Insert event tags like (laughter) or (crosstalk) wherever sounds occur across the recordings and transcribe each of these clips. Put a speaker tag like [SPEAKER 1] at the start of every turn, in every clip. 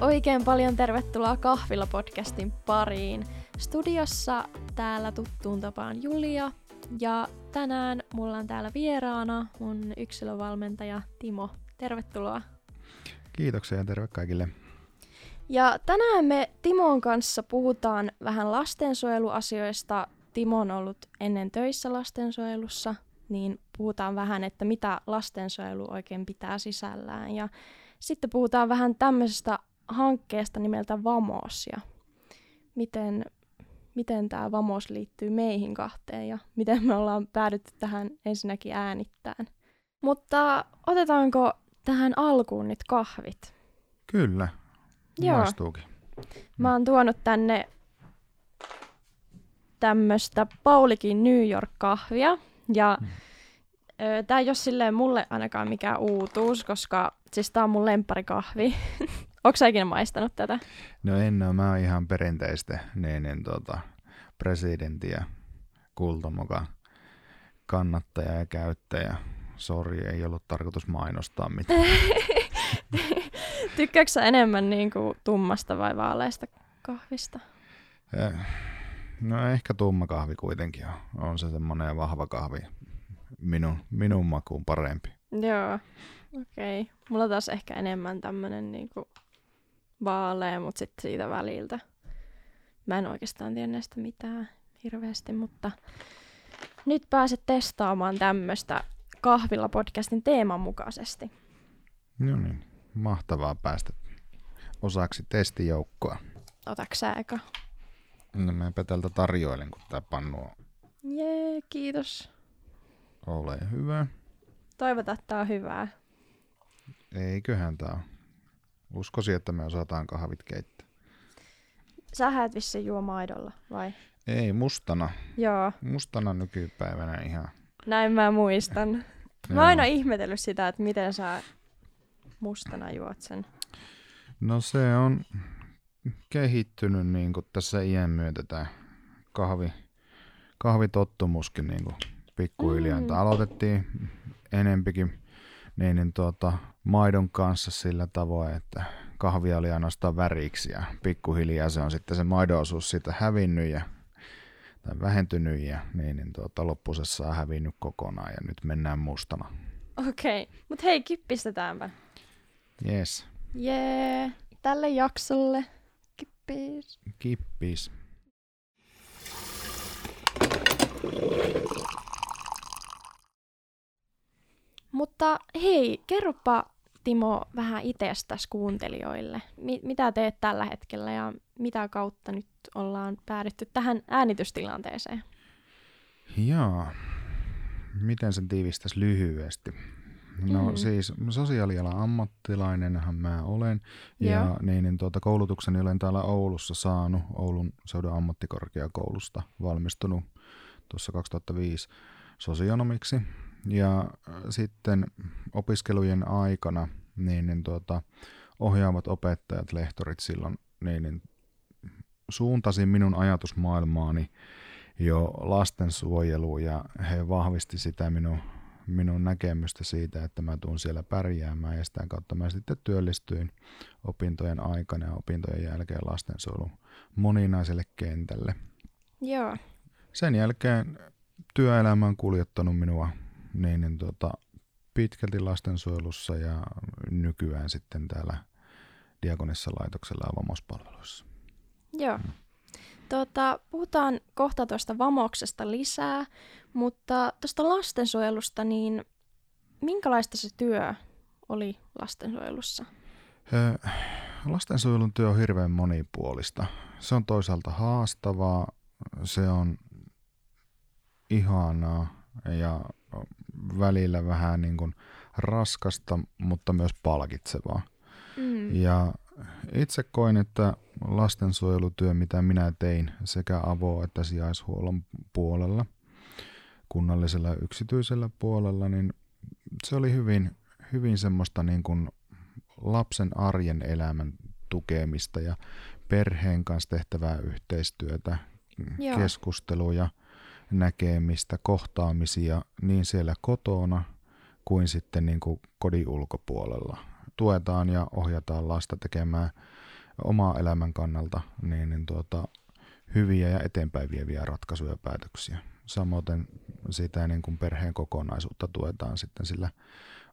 [SPEAKER 1] Oikein paljon tervetuloa Kahvila-podcastin pariin. Studiossa täällä tuttuun tapaan Julia ja tänään mulla on täällä vieraana mun yksilövalmentaja Timo. Tervetuloa.
[SPEAKER 2] Kiitoksia ja terve kaikille.
[SPEAKER 1] Ja tänään me Timon kanssa puhutaan vähän lastensuojeluasioista. Timo on ollut ennen töissä lastensuojelussa, niin puhutaan vähän, että mitä lastensuojelu oikein pitää sisällään. Ja sitten puhutaan vähän tämmöisestä hankkeesta nimeltä Vamos ja miten, miten tämä Vamos liittyy meihin kahteen ja miten me ollaan päädytty tähän ensinnäkin äänittämään. Mutta otetaanko tähän alkuun nyt kahvit?
[SPEAKER 2] Kyllä,
[SPEAKER 1] Joo.
[SPEAKER 2] maistuukin.
[SPEAKER 1] Mä oon tuonut tänne tämmöstä Paulikin New York-kahvia. Ja
[SPEAKER 2] Mm.
[SPEAKER 1] ö, tää ei ole silleen mulle ainakaan mikään uutuus, koska siis tää on mun lempparikahvi. (laughs) Onko sä ikinä maistanut tätä?
[SPEAKER 2] No en ole, mä oon ihan perinteistä niin, niin, tota, presidentti ja kultamoka kannattaja ja käyttäjä. Sori, ei ollut tarkoitus mainostaa mitään. (laughs)
[SPEAKER 1] Tykkääksä sä enemmän niinku tummasta vai vaaleista kahvista?
[SPEAKER 2] Eh, No ehkä tumma kahvi kuitenkin on. On se semmonen vahva kahvi. Minun, minun makuun parempi.
[SPEAKER 1] Joo, okei. Okay. Mulla taas ehkä enemmän tämmönen niinku vaalea, mutta sitten siitä väliltä. Mä en oikeastaan tiedä näistä mitään hirveästi, mutta nyt pääset testaamaan tämmöistä kahvilla podcastin teeman mukaisesti.
[SPEAKER 2] No niin, mahtavaa päästä osaksi testijoukkoa.
[SPEAKER 1] Otaks sä eka?
[SPEAKER 2] No mäpä tältä tarjoilen, kun tää pannu on.
[SPEAKER 1] Jee, kiitos.
[SPEAKER 2] Ole hyvä.
[SPEAKER 1] Toivotaan, että tää on hyvää.
[SPEAKER 2] Eiköhän tää on. Uskoisin, että me osataan kahvit keittää.
[SPEAKER 1] Sä et vissiin juo maidolla, vai?
[SPEAKER 2] Ei, mustana.
[SPEAKER 1] Joo,
[SPEAKER 2] Mustana nykypäivänä ihan.
[SPEAKER 1] näin mä muistan. Mä oon aina ihmetellyt sitä, että miten sä mustana juot sen.
[SPEAKER 2] No se on kehittynyt niin kuin tässä iän myötä tämä kahvi, kahvitottumuskin niin kuin pikkuhiljaa.
[SPEAKER 1] Mm.
[SPEAKER 2] Aloitettiin enempikin niin, niin tuota, maidon kanssa sillä tavoin, että kahvia oli ainoastaan väriksi ja pikkuhiljaa se on sitten se maidon osuus siitä hävinnyt ja tai vähentynyt ja niin, niin tuota, loppusessa on hävinnyt kokonaan ja nyt mennään mustana.
[SPEAKER 1] Okei, okay. mut hei, kippistetäänpä.
[SPEAKER 2] Yes,
[SPEAKER 1] Jee, tälle jaksolle. Kippis.
[SPEAKER 2] kippis.
[SPEAKER 1] Mutta hei, kerropa Timo vähän itsestäsi kuuntelijoille. Mi- mitä teet tällä hetkellä ja mitä kautta nyt ollaan päädytty tähän äänitystilanteeseen?
[SPEAKER 2] Joo. Miten sen tiivistäisi lyhyesti? No
[SPEAKER 1] Mm.
[SPEAKER 2] mm. siis sosiaalialan ammattilainenhan mä olen ja
[SPEAKER 1] Joo.
[SPEAKER 2] niin, niin tuota, koulutukseni olen täällä Oulussa saanut, Oulun seudun ammattikorkeakoulusta valmistunut tuossa 2005 sosionomiksi ja äh, sitten opiskelujen aikana niin, niin tuota, ohjaavat opettajat, lehtorit silloin niin, niin suuntasin minun ajatusmaailmaani jo lastensuojeluun ja he vahvisti sitä minun, minun näkemystä siitä, että mä tuun siellä pärjäämään ja sitä kautta mä sitten työllistyin opintojen aikana ja opintojen jälkeen lastensuojelun moninaiselle kentälle.
[SPEAKER 1] Joo.
[SPEAKER 2] Sen jälkeen työelämä on kuljettanut minua niin, niin tota, pitkälti lastensuojelussa ja nykyään sitten täällä Diakonissa laitoksella ja vamospalveluissa.
[SPEAKER 1] Joo. Tota, puhutaan kohta tuosta vamoksesta lisää, mutta tuosta lastensuojelusta, niin minkälaista se työ oli lastensuojelussa?
[SPEAKER 2] Ö, Lastensuojelun työ on hirveän monipuolista. Se on toisaalta haastavaa, se on ihanaa ja välillä vähän niin kuin raskasta, mutta myös palkitsevaa.
[SPEAKER 1] Mm.
[SPEAKER 2] Ja itse koin, että lastensuojelutyö, mitä minä tein sekä avo- että sijaishuollon puolella, kunnallisella ja yksityisellä puolella, niin se oli hyvin, hyvin semmoista niin kuin lapsen arjen elämän tukemista ja perheen kanssa tehtävää yhteistyötä,
[SPEAKER 1] Joo.
[SPEAKER 2] keskusteluja, näkemistä, kohtaamisia niin siellä kotona kuin sitten niin kuin kodin ulkopuolella. tuetaan ja ohjataan lasta tekemään omaa elämän kannalta niin, niin tuota, hyviä ja eteenpäin vieviä ratkaisuja ja päätöksiä. Samoin sitä niin kuin perheen kokonaisuutta tuetaan sitten sillä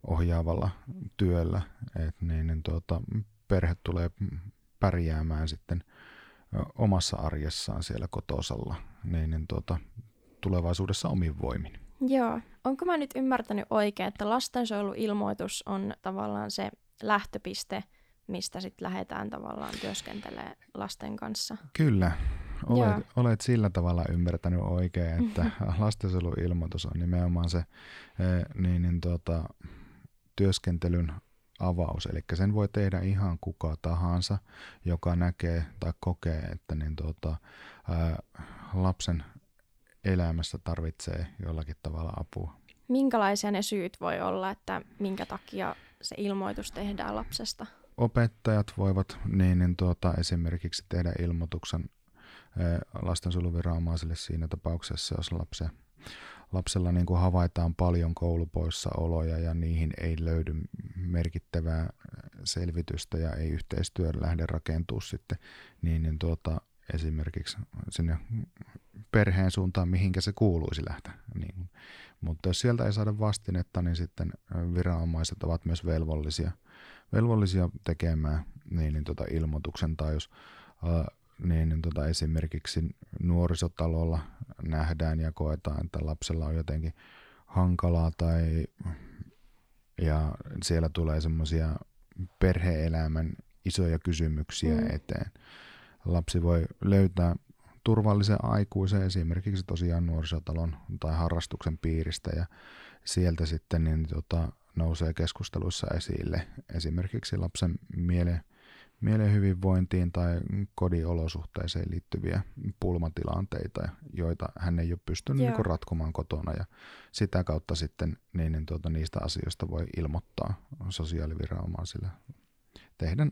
[SPEAKER 2] ohjaavalla työllä, että niin, niin tuota, perhe tulee pärjäämään sitten omassa arjessaan siellä kotosalla niin, niin tuota, tulevaisuudessa omin voimin.
[SPEAKER 1] Joo. Onko mä nyt ymmärtänyt oikein, että lastensuojeluilmoitus on tavallaan se lähtöpiste, mistä sitten lähdetään tavallaan työskentelemään lasten kanssa?
[SPEAKER 2] Kyllä. Olet, olet sillä tavalla ymmärtänyt oikein, että (laughs) lastensuojeluilmoitus on nimenomaan se niin, niin tuota, työskentelyn avaus. Eli sen voi tehdä ihan kuka tahansa, joka näkee tai kokee, että niin tuota, ää, lapsen elämässä tarvitsee jollakin tavalla apua.
[SPEAKER 1] Minkälaisia ne syyt voi olla, että minkä takia se ilmoitus tehdään lapsesta?
[SPEAKER 2] Opettajat voivat niin, niin tuota, esimerkiksi tehdä ilmoituksen lastensuojeluviranomaisille siinä tapauksessa, jos lapse, lapsella niin kuin havaitaan paljon koulupoissaoloja ja niihin ei löydy merkittävää selvitystä ja ei yhteistyö lähde rakentua sitten, niin, niin tuota, esimerkiksi sinne perheen suuntaan, mihinkä se kuuluisi lähteä. Niin. Mutta jos sieltä ei saada vastinetta, niin sitten viranomaiset ovat myös velvollisia, velvollisia tekemään niin, niin tota ilmoituksen. Tai jos äh, niin, niin tota esimerkiksi nuorisotalolla nähdään ja koetaan, että lapsella on jotenkin hankalaa tai ja siellä tulee semmoisia perheelämän isoja kysymyksiä mm. eteen. Lapsi voi löytää turvallisen aikuisen esimerkiksi tosiaan nuorisotalon tai harrastuksen piiristä ja sieltä sitten niin tota, nousee keskusteluissa esille esimerkiksi lapsen mielen, mielen hyvinvointiin tai kodiolosuhteeseen liittyviä pulmatilanteita, joita hän ei ole pystynyt niin ratkomaan kotona ja sitä kautta sitten niin, niin tuota, niistä asioista voi ilmoittaa sosiaaliviranomaisille. Tehdä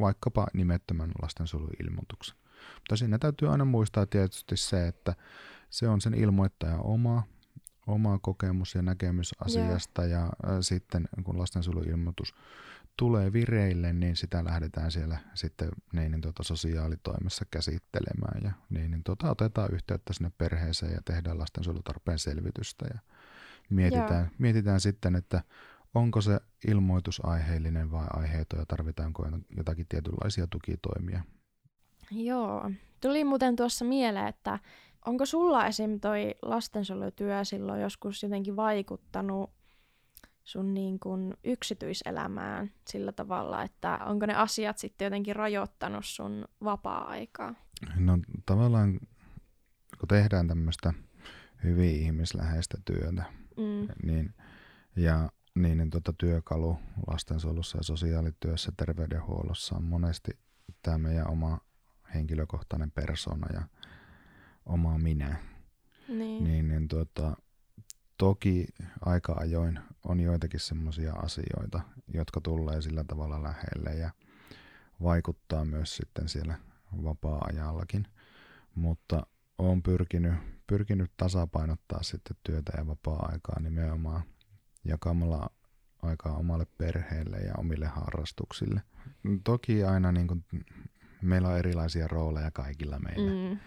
[SPEAKER 2] vaikkapa nimettömän lastensuojeluilmoituksen. Mutta siinä täytyy aina muistaa tietysti se, että se on sen ilmoittajan oma, oma kokemus ja näkemys asiasta yeah. ja äh, sitten kun lastensuojeluilmoitus tulee vireille, niin sitä lähdetään siellä sitten niin, niin tuota, sosiaalitoimessa käsittelemään ja niin, niin tuota, otetaan yhteyttä sinne perheeseen ja tehdään lastensuojelutarpeen selvitystä ja mietitään, yeah. mietitään sitten, että onko se ilmoitus aiheellinen vai aiheeton ja tarvitaanko jotakin tietynlaisia tukitoimia
[SPEAKER 1] Joo. Tuli muuten tuossa mieleen, että onko sulla esim. toi lastensuojelutyö silloin joskus jotenkin vaikuttanut sun niin kuin yksityiselämään sillä tavalla, että onko ne asiat sitten jotenkin rajoittanut sun vapaa-aikaa?
[SPEAKER 2] No tavallaan, kun tehdään tämmöistä hyvin ihmisläheistä työtä, mm. niin, ja niin, tuota työkalu lastensuojelussa ja sosiaalityössä, terveydenhuollossa on monesti tämä meidän oma henkilökohtainen persona ja oma minä. Niin. Niin, niin tuota, toki aika ajoin on joitakin semmoisia asioita, jotka tulee sillä tavalla lähelle ja vaikuttaa myös sitten siellä vapaa-ajallakin. Mutta olen pyrkinyt, pyrkinyt tasapainottaa sitten työtä ja vapaa-aikaa nimenomaan jakamalla aikaa omalle perheelle ja omille harrastuksille. Toki aina niin kuin meillä on erilaisia rooleja kaikilla meillä. Mm.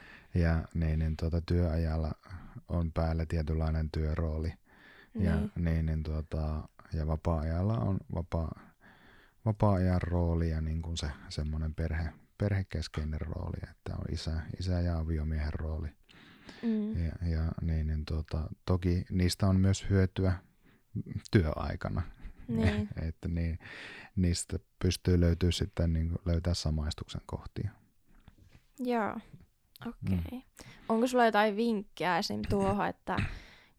[SPEAKER 2] Ja niin, niin tuota, työajalla on päällä tietynlainen työrooli. Ja, niin. niin, niin, tuota, ja vapaa-ajalla on vapaa, vapaa-ajan rooli ja niin kuin se semmoinen perhe, perhekeskeinen rooli, että on isä, isä ja aviomiehen rooli. Mm. Ja, ja niin, niin tuota, toki niistä on myös hyötyä työaikana. Niin. (laughs) että niin, niistä pystyy löytyä sitten niin löytää samaistuksen kohtia.
[SPEAKER 1] Joo, okei. Okay. Mm. Onko sulla jotain vinkkiä esim. tuohon, että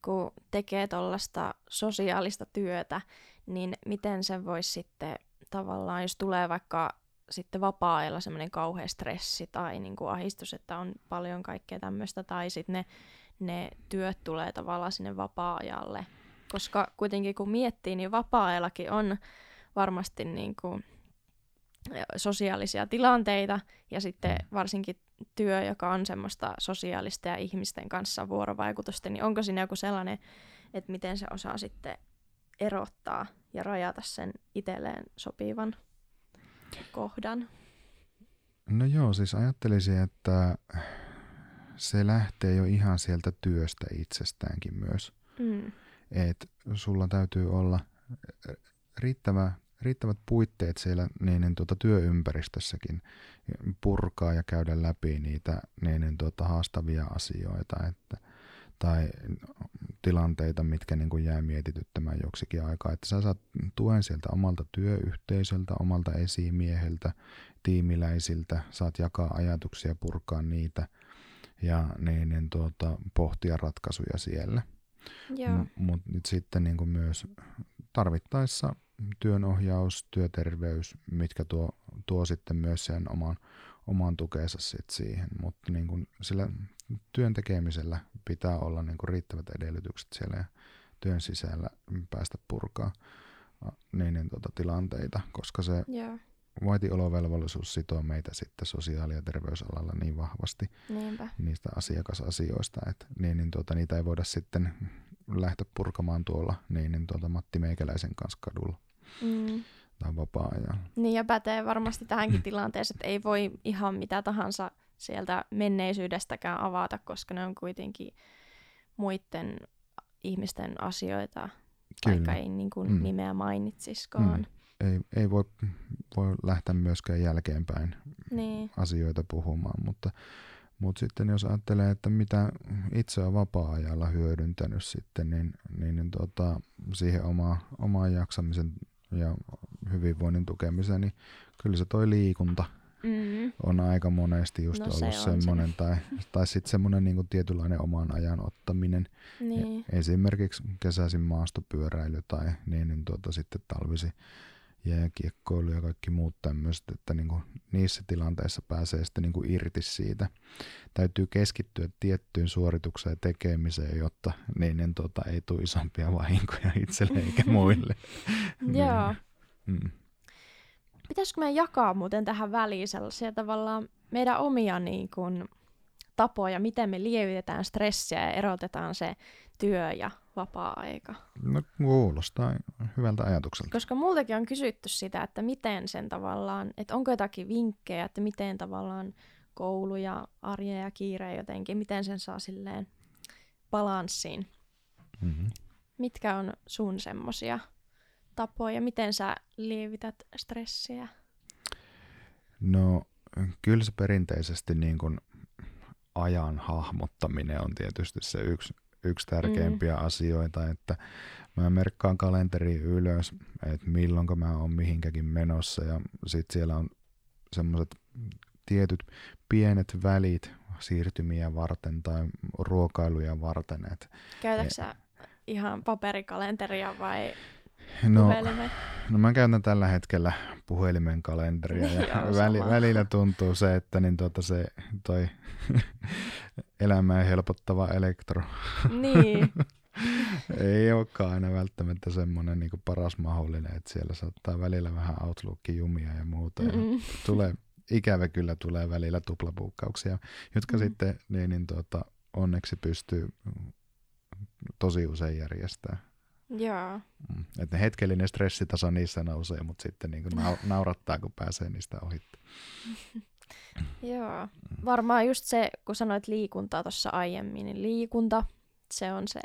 [SPEAKER 1] kun tekee tuollaista sosiaalista työtä, niin miten se voisi sitten tavallaan, jos tulee vaikka sitten vapaa-ajalla semmoinen kauhea stressi tai niin kuin ahistus, että on paljon kaikkea tämmöistä, tai sitten ne, ne työt tulee tavallaan sinne vapaa-ajalle, koska kuitenkin kun miettii, niin vapaa-ajallakin on varmasti niin kuin sosiaalisia tilanteita ja sitten varsinkin työ, joka on semmoista sosiaalista ja ihmisten kanssa vuorovaikutusta, niin onko siinä joku sellainen, että miten se osaa sitten erottaa ja rajata sen itselleen sopivan kohdan.
[SPEAKER 2] No joo, siis ajattelisin, että se lähtee jo ihan sieltä työstä itsestäänkin myös.
[SPEAKER 1] Mm.
[SPEAKER 2] Että sulla täytyy olla riittävä, riittävät puitteet siellä niin, tuota, työympäristössäkin purkaa ja käydä läpi niitä niin, tuota, haastavia asioita että, tai tilanteita, mitkä niin kuin jää mietityttämään joksikin aikaa. Että sä saat tuen sieltä omalta työyhteisöltä, omalta esimieheltä, tiimiläisiltä, saat jakaa ajatuksia, purkaa niitä ja niin, niin tuota, pohtia ratkaisuja siellä. Mutta nyt sitten niin kuin myös tarvittaessa työnohjaus, työterveys, mitkä tuo, tuo sitten myös sen oman, oman tukeensa sit siihen. Mutta niin kuin sillä työn tekemisellä pitää olla niin kuin riittävät edellytykset siellä ja työn sisällä päästä purkaa niin, niin tuota, tilanteita, koska se yeah. Vaitiolovelvollisuus sitoo meitä sitten sosiaali- ja terveysalalla niin vahvasti
[SPEAKER 1] Niinpä.
[SPEAKER 2] niistä asiakasasioista, että niin, niin tuota, niitä ei voida sitten lähteä purkamaan tuolla niin, niin tuota Matti Meikäläisen kanssa kadulla.
[SPEAKER 1] Mm.
[SPEAKER 2] Tai vapaa-ajalla.
[SPEAKER 1] Niin ja pätee varmasti tähänkin tilanteeseen, että ei voi ihan mitä tahansa sieltä menneisyydestäkään avata, koska ne on kuitenkin muiden ihmisten asioita, Kyllä. vaikka ei niin kuin mm. nimeä mainitsiskaan.
[SPEAKER 2] Mm. Ei, ei voi, voi lähteä myöskään jälkeenpäin
[SPEAKER 1] niin.
[SPEAKER 2] asioita puhumaan, mutta, mutta sitten jos ajattelee, että mitä itse on vapaa-ajalla hyödyntänyt sitten, niin, niin, niin tota, siihen oma, omaan jaksamisen ja hyvinvoinnin tukemiseen, niin kyllä se toi liikunta
[SPEAKER 1] mm.
[SPEAKER 2] on aika monesti just no, ollut se semmoinen, se. tai, tai sitten semmoinen niin tietynlainen oman ajan ottaminen.
[SPEAKER 1] Niin.
[SPEAKER 2] Esimerkiksi kesäisin maastopyöräily tai niin, niin tuota, sitten talvisi jääkiekkoilu ja kaikki muut tämmöiset, että niin kuin niissä tilanteissa pääsee sitten niin kuin irti siitä. Täytyy keskittyä tiettyyn suoritukseen ja tekemiseen, jotta niin, niin tuota, ei tule isompia (laughs) vahinkoja itselle eikä (laughs) muille.
[SPEAKER 1] Joo.
[SPEAKER 2] Mm.
[SPEAKER 1] Pitäisikö me jakaa muuten tähän väliin sellaisia tavallaan meidän omia niin kuin, tapoja, miten me lievitetään stressiä ja erotetaan se työ ja vapaa-aika?
[SPEAKER 2] No kuulostaa hyvältä ajatukselta.
[SPEAKER 1] Koska multakin on kysytty sitä, että miten sen tavallaan, että onko jotakin vinkkejä, että miten tavallaan koulu ja arje ja kiire jotenkin, miten sen saa silleen balanssiin.
[SPEAKER 2] Mm-hmm.
[SPEAKER 1] Mitkä on sun semmosia tapoja, miten sä lievität stressiä?
[SPEAKER 2] No kyllä se perinteisesti niin kun ajan hahmottaminen on tietysti se yksi, yksi tärkeimpiä mm. asioita, että mä merkkaan kalenteriin ylös, että milloin mä oon mihinkäkin menossa ja sitten siellä on semmoiset tietyt pienet välit siirtymiä varten tai ruokailuja varten.
[SPEAKER 1] Käytätkö e- ihan paperikalenteria vai
[SPEAKER 2] No, no mä käytän tällä hetkellä puhelimen kalenteria ja (laughs) Joo, väli, välillä tuntuu se, että niin tuota se toi (laughs) elämää helpottava elektro.
[SPEAKER 1] Niin. (laughs)
[SPEAKER 2] Ei olekaan aina välttämättä semmoinen niin paras mahdollinen, että siellä saattaa välillä vähän Outlookin jumia ja muuta. Ja tulee, ikävä kyllä tulee välillä tuplapuukkauksia, jotka mm. sitten niin, niin tuota, onneksi pystyy tosi usein järjestämään.
[SPEAKER 1] Joo.
[SPEAKER 2] Mm. Että ne hetkellinen stressitaso niissä nousee, mutta sitten niin nau- (laughs) naurattaa, kun pääsee niistä ohi. (laughs)
[SPEAKER 1] Joo. Varmaan just se, kun sanoit liikuntaa tuossa aiemmin, niin liikunta, se on se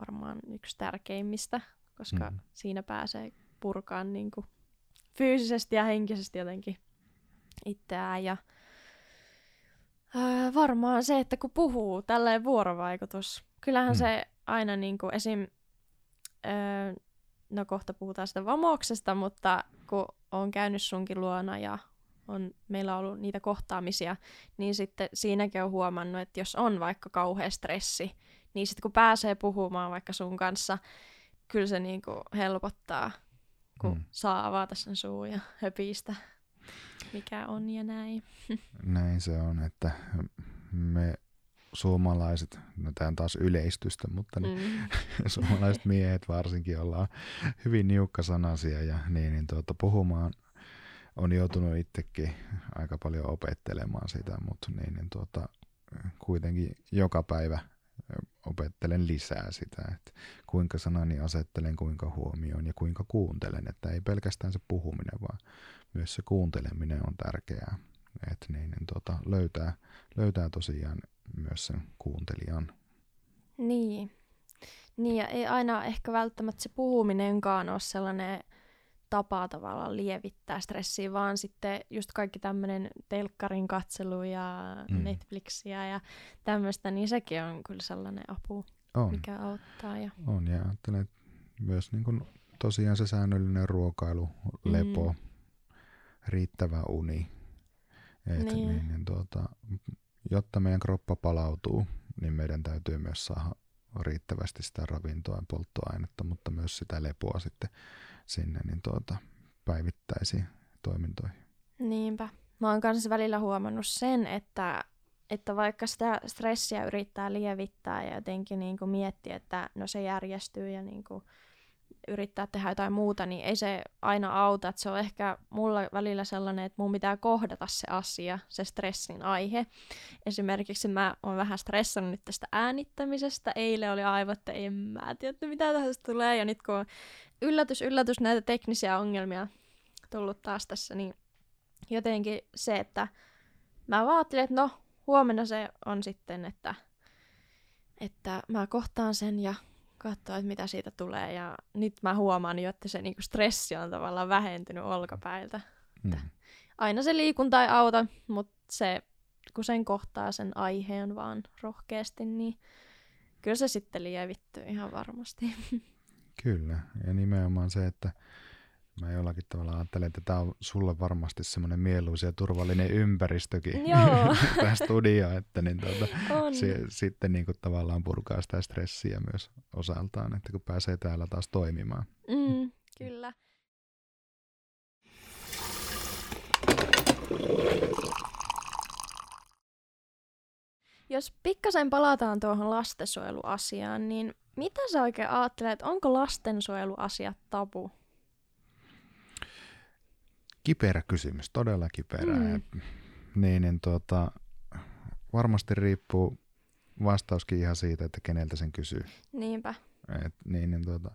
[SPEAKER 1] varmaan yksi tärkeimmistä, koska mm. siinä pääsee purkaan niin kuin fyysisesti ja henkisesti jotenkin itseään. Ja ää, varmaan se, että kun puhuu, tällainen vuorovaikutus, kyllähän mm. se aina niin kuin esim öö, no kohta puhutaan sitä vamoksesta, mutta kun on käynyt sunkin luona ja on, meillä on ollut niitä kohtaamisia, niin sitten siinäkin on huomannut, että jos on vaikka kauhea stressi, niin sitten kun pääsee puhumaan vaikka sun kanssa, kyllä se niinku helpottaa, kun hmm. saa avata sen suu ja höpistä, mikä on ja näin. (laughs)
[SPEAKER 2] Näin se on, että me suomalaiset, no tämä on taas yleistystä, mutta niin, mm. (laughs) suomalaiset miehet varsinkin ollaan hyvin niukkasanaisia ja niin, niin tuota, puhumaan on joutunut itsekin aika paljon opettelemaan sitä, mutta niin, niin tuota, kuitenkin joka päivä opettelen lisää sitä, että kuinka sanani asettelen, kuinka huomioon ja kuinka kuuntelen. Että ei pelkästään se puhuminen, vaan myös se kuunteleminen on tärkeää. Että niin, niin tuota, löytää, löytää tosiaan myös sen kuuntelijan.
[SPEAKER 1] Niin. Niin, ja ei aina ehkä välttämättä se puhuminenkaan ole sellainen tapa tavallaan lievittää stressiä, vaan sitten just kaikki tämmöinen telkkarin katselu ja mm. Netflixiä ja tämmöistä, niin sekin on kyllä sellainen apu, on. mikä auttaa. Ja...
[SPEAKER 2] On, ja ajattelen, että myös niin kuin tosiaan se säännöllinen ruokailu, lepo, mm. riittävä uni, et niin. Niin, niin tuota, jotta meidän kroppa palautuu, niin meidän täytyy myös saada riittävästi sitä ravintoa ja polttoainetta, mutta myös sitä lepoa sitten sinne niin tuota, päivittäisiin toimintoihin.
[SPEAKER 1] Niinpä. Mä oon kanssa välillä huomannut sen, että, että vaikka sitä stressiä yrittää lievittää ja jotenkin niin kuin miettiä, että no se järjestyy ja niin kuin yrittää tehdä jotain muuta, niin ei se aina auta. Että se on ehkä mulla välillä sellainen, että mun pitää kohdata se asia, se stressin aihe. Esimerkiksi mä oon vähän stressannut nyt tästä äänittämisestä. Eilen oli aivan, että en mä tiedä, mitä tästä tulee. Ja nyt kun on yllätys, yllätys näitä teknisiä ongelmia tullut taas tässä, niin jotenkin se, että mä ajattelin, että no, huomenna se on sitten, että, että mä kohtaan sen ja katsoa, että mitä siitä tulee. Ja nyt mä huomaan jo, että se niinku stressi on tavallaan vähentynyt olkapäiltä. Mm. Aina se liikunta ei auta, mutta se, kun sen kohtaa sen aiheen vaan rohkeasti, niin kyllä se sitten lievittyy ihan varmasti. (laughs)
[SPEAKER 2] Kyllä, ja nimenomaan se, että Mä jollakin tavalla ajattelen, että tämä on sulle varmasti semmoinen mieluisa ja turvallinen ympäristökin (laughs) (laughs) tämä studio, että niin tuota, se, sitten niin kuin tavallaan purkaa sitä stressiä myös osaltaan, että kun pääsee täällä taas toimimaan.
[SPEAKER 1] Mm, kyllä. Jos pikkasen palataan tuohon lastensuojeluasiaan, niin mitä sä oikein ajattelet, onko lastensuojeluasiat tabu?
[SPEAKER 2] Kiperä kysymys, todella kiperä. Mm. niin, niin tuota, varmasti riippuu vastauskin ihan siitä, että keneltä sen kysyy.
[SPEAKER 1] Niinpä.
[SPEAKER 2] Et, niin, niin tuota,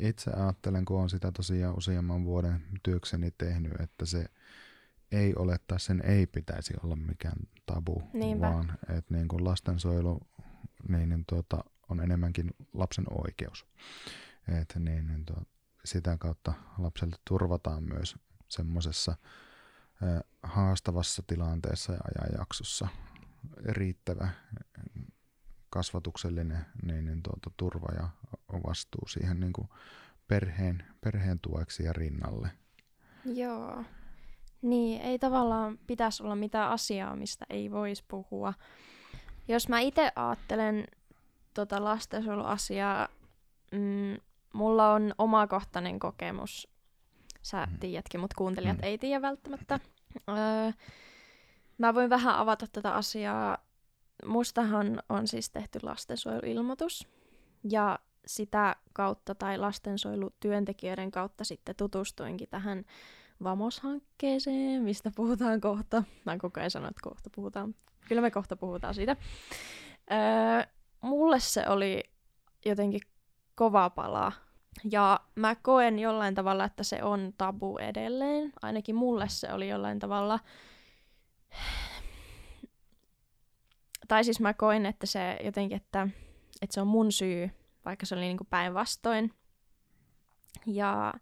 [SPEAKER 2] itse ajattelen, kun on sitä tosiaan useamman vuoden työkseni tehnyt, että se ei ole tai sen ei pitäisi olla mikään tabu, Niinpä. vaan että niin kuin lastensuojelu niin, niin tuota, on enemmänkin lapsen oikeus. Et niin, niin tuota, sitä kautta lapselle turvataan myös semmoisessa haastavassa tilanteessa ja ajanjaksossa riittävä kasvatuksellinen niin, niin tuota, turva ja vastuu siihen niin kuin perheen, perheen tueksi ja rinnalle.
[SPEAKER 1] Joo. Niin, ei tavallaan pitäisi olla mitään asiaa, mistä ei voisi puhua. Jos mä itse ajattelen tota lastensuojeluasiaa, mm, mulla on omakohtainen kokemus Sä mm. tiedätkin, mutta kuuntelijat mm. ei tiedä välttämättä. Öö, mä voin vähän avata tätä asiaa. Mustahan on siis tehty lastensuojeluilmoitus. Ja sitä kautta tai lastensuojelutyöntekijöiden kautta sitten tutustuinkin tähän Vamos-hankkeeseen, mistä puhutaan kohta. Mä koko ajan sanon, että kohta puhutaan. Kyllä me kohta puhutaan siitä. Öö, mulle se oli jotenkin kova pala ja mä koen jollain tavalla, että se on tabu edelleen. Ainakin mulle se oli jollain tavalla... Tai siis mä koin, että se jotenkin, että, että se on mun syy, vaikka se oli niin päinvastoin. Ja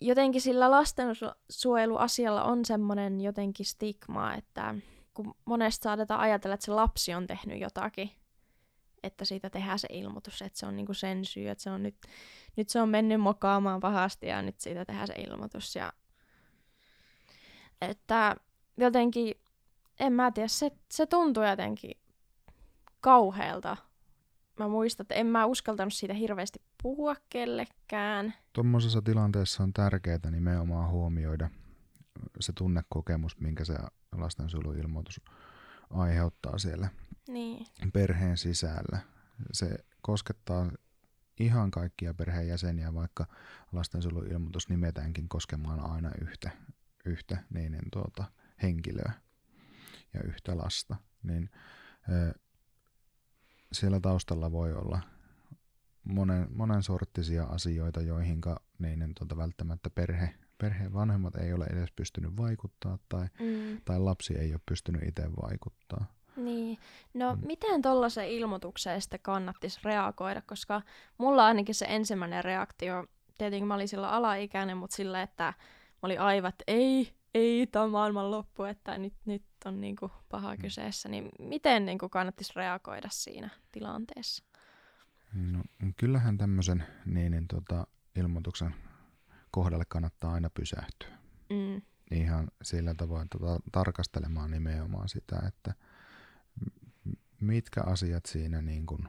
[SPEAKER 1] jotenkin sillä lastensuojeluasialla on semmoinen jotenkin stigma, että kun monesti saatetaan ajatella, että se lapsi on tehnyt jotakin, että siitä tehdään se ilmoitus, että se on niinku sen syy, että se on nyt, nyt se on mennyt mokaamaan pahasti ja nyt siitä tehdään se ilmoitus. Ja... Että jotenkin, en mä tiedä, se, se tuntuu jotenkin kauhealta. Mä muistan, että en mä uskaltanut siitä hirveästi puhua kellekään.
[SPEAKER 2] Tuommoisessa tilanteessa on tärkeää nimenomaan huomioida se tunnekokemus, minkä se lastensuojeluilmoitus aiheuttaa siellä
[SPEAKER 1] niin.
[SPEAKER 2] perheen sisällä. Se koskettaa ihan kaikkia perheenjäseniä, vaikka lastensuojeluilmoitus nimetäänkin koskemaan aina yhtä, yhtä niin, niin tuota, henkilöä ja yhtä lasta. Niin, ö, siellä taustalla voi olla monen, monen sorttisia asioita, joihin niin, tuota, välttämättä perhe, perheen vanhemmat ei ole edes pystynyt vaikuttaa tai, mm. tai lapsi ei ole pystynyt itse vaikuttaa.
[SPEAKER 1] Niin. No mm. miten tuollaisen ilmoitukseen sitten kannattisi reagoida, koska mulla ainakin se ensimmäinen reaktio, tietenkin mä olin silloin alaikäinen, mutta sillä, että mä olin aivan, että ei, ei, tämä on maailman loppu, että nyt, nyt on niinku paha mm. kyseessä, niin miten niinku kannattisi reagoida siinä tilanteessa?
[SPEAKER 2] No, kyllähän tämmöisen niin, niin, tota, ilmoituksen kohdalle kannattaa aina pysähtyä. Mm. Ihan sillä tavoin tota, tarkastelemaan nimenomaan sitä, että mitkä asiat siinä niin kun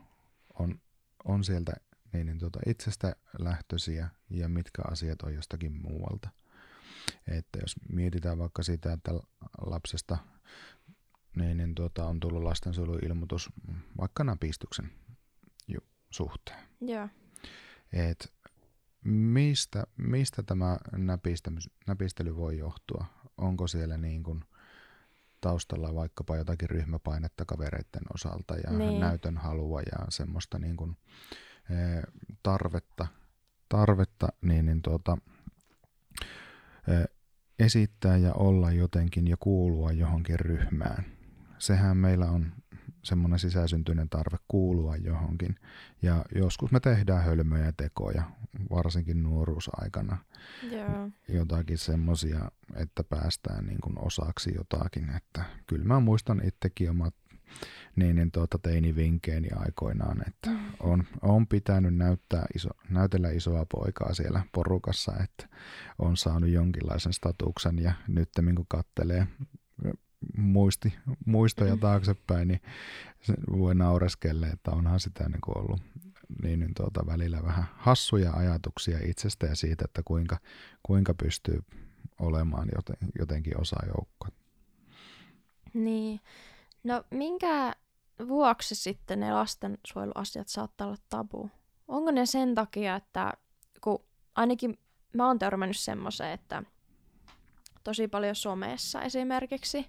[SPEAKER 2] on, on sieltä niin, niin tuota, itsestä lähtöisiä ja mitkä asiat on jostakin muualta. Että jos mietitään vaikka sitä, että lapsesta niin, niin tuota, on tullut lastensuojeluilmoitus vaikka napistyksen suhteen.
[SPEAKER 1] Joo.
[SPEAKER 2] Et mistä, mistä tämä näpistely voi johtua? Onko siellä niin kuin taustalla vaikkapa jotakin ryhmäpainetta kavereiden osalta ja niin. näytön halua ja semmoista niin kuin, e, tarvetta, tarvetta niin, niin tuota, e, esittää ja olla jotenkin ja kuulua johonkin ryhmään. Sehän meillä on semmoinen sisäsyntyinen tarve kuulua johonkin. Ja joskus me tehdään hölmöjä tekoja, varsinkin nuoruusaikana.
[SPEAKER 1] Joo.
[SPEAKER 2] Jotakin semmoisia, että päästään niin kuin osaksi jotakin. Että kyllä mä muistan itsekin omat niin, niin tuota teinivinkeeni aikoinaan, että on, on pitänyt näyttää iso, näytellä isoa poikaa siellä porukassa, että on saanut jonkinlaisen statuksen ja nyt kun kattelee muisti, muistoja taaksepäin, niin voi naureskelle, että onhan sitä niin kuin ollut niin, niin tuota, välillä vähän hassuja ajatuksia itsestä ja siitä, että kuinka, kuinka pystyy olemaan joten, jotenkin osa joukkoa.
[SPEAKER 1] Niin. No minkä vuoksi sitten ne lastensuojeluasiat saattaa olla tabu? Onko ne sen takia, että kun ainakin mä oon törmännyt semmoiseen, että tosi paljon somessa esimerkiksi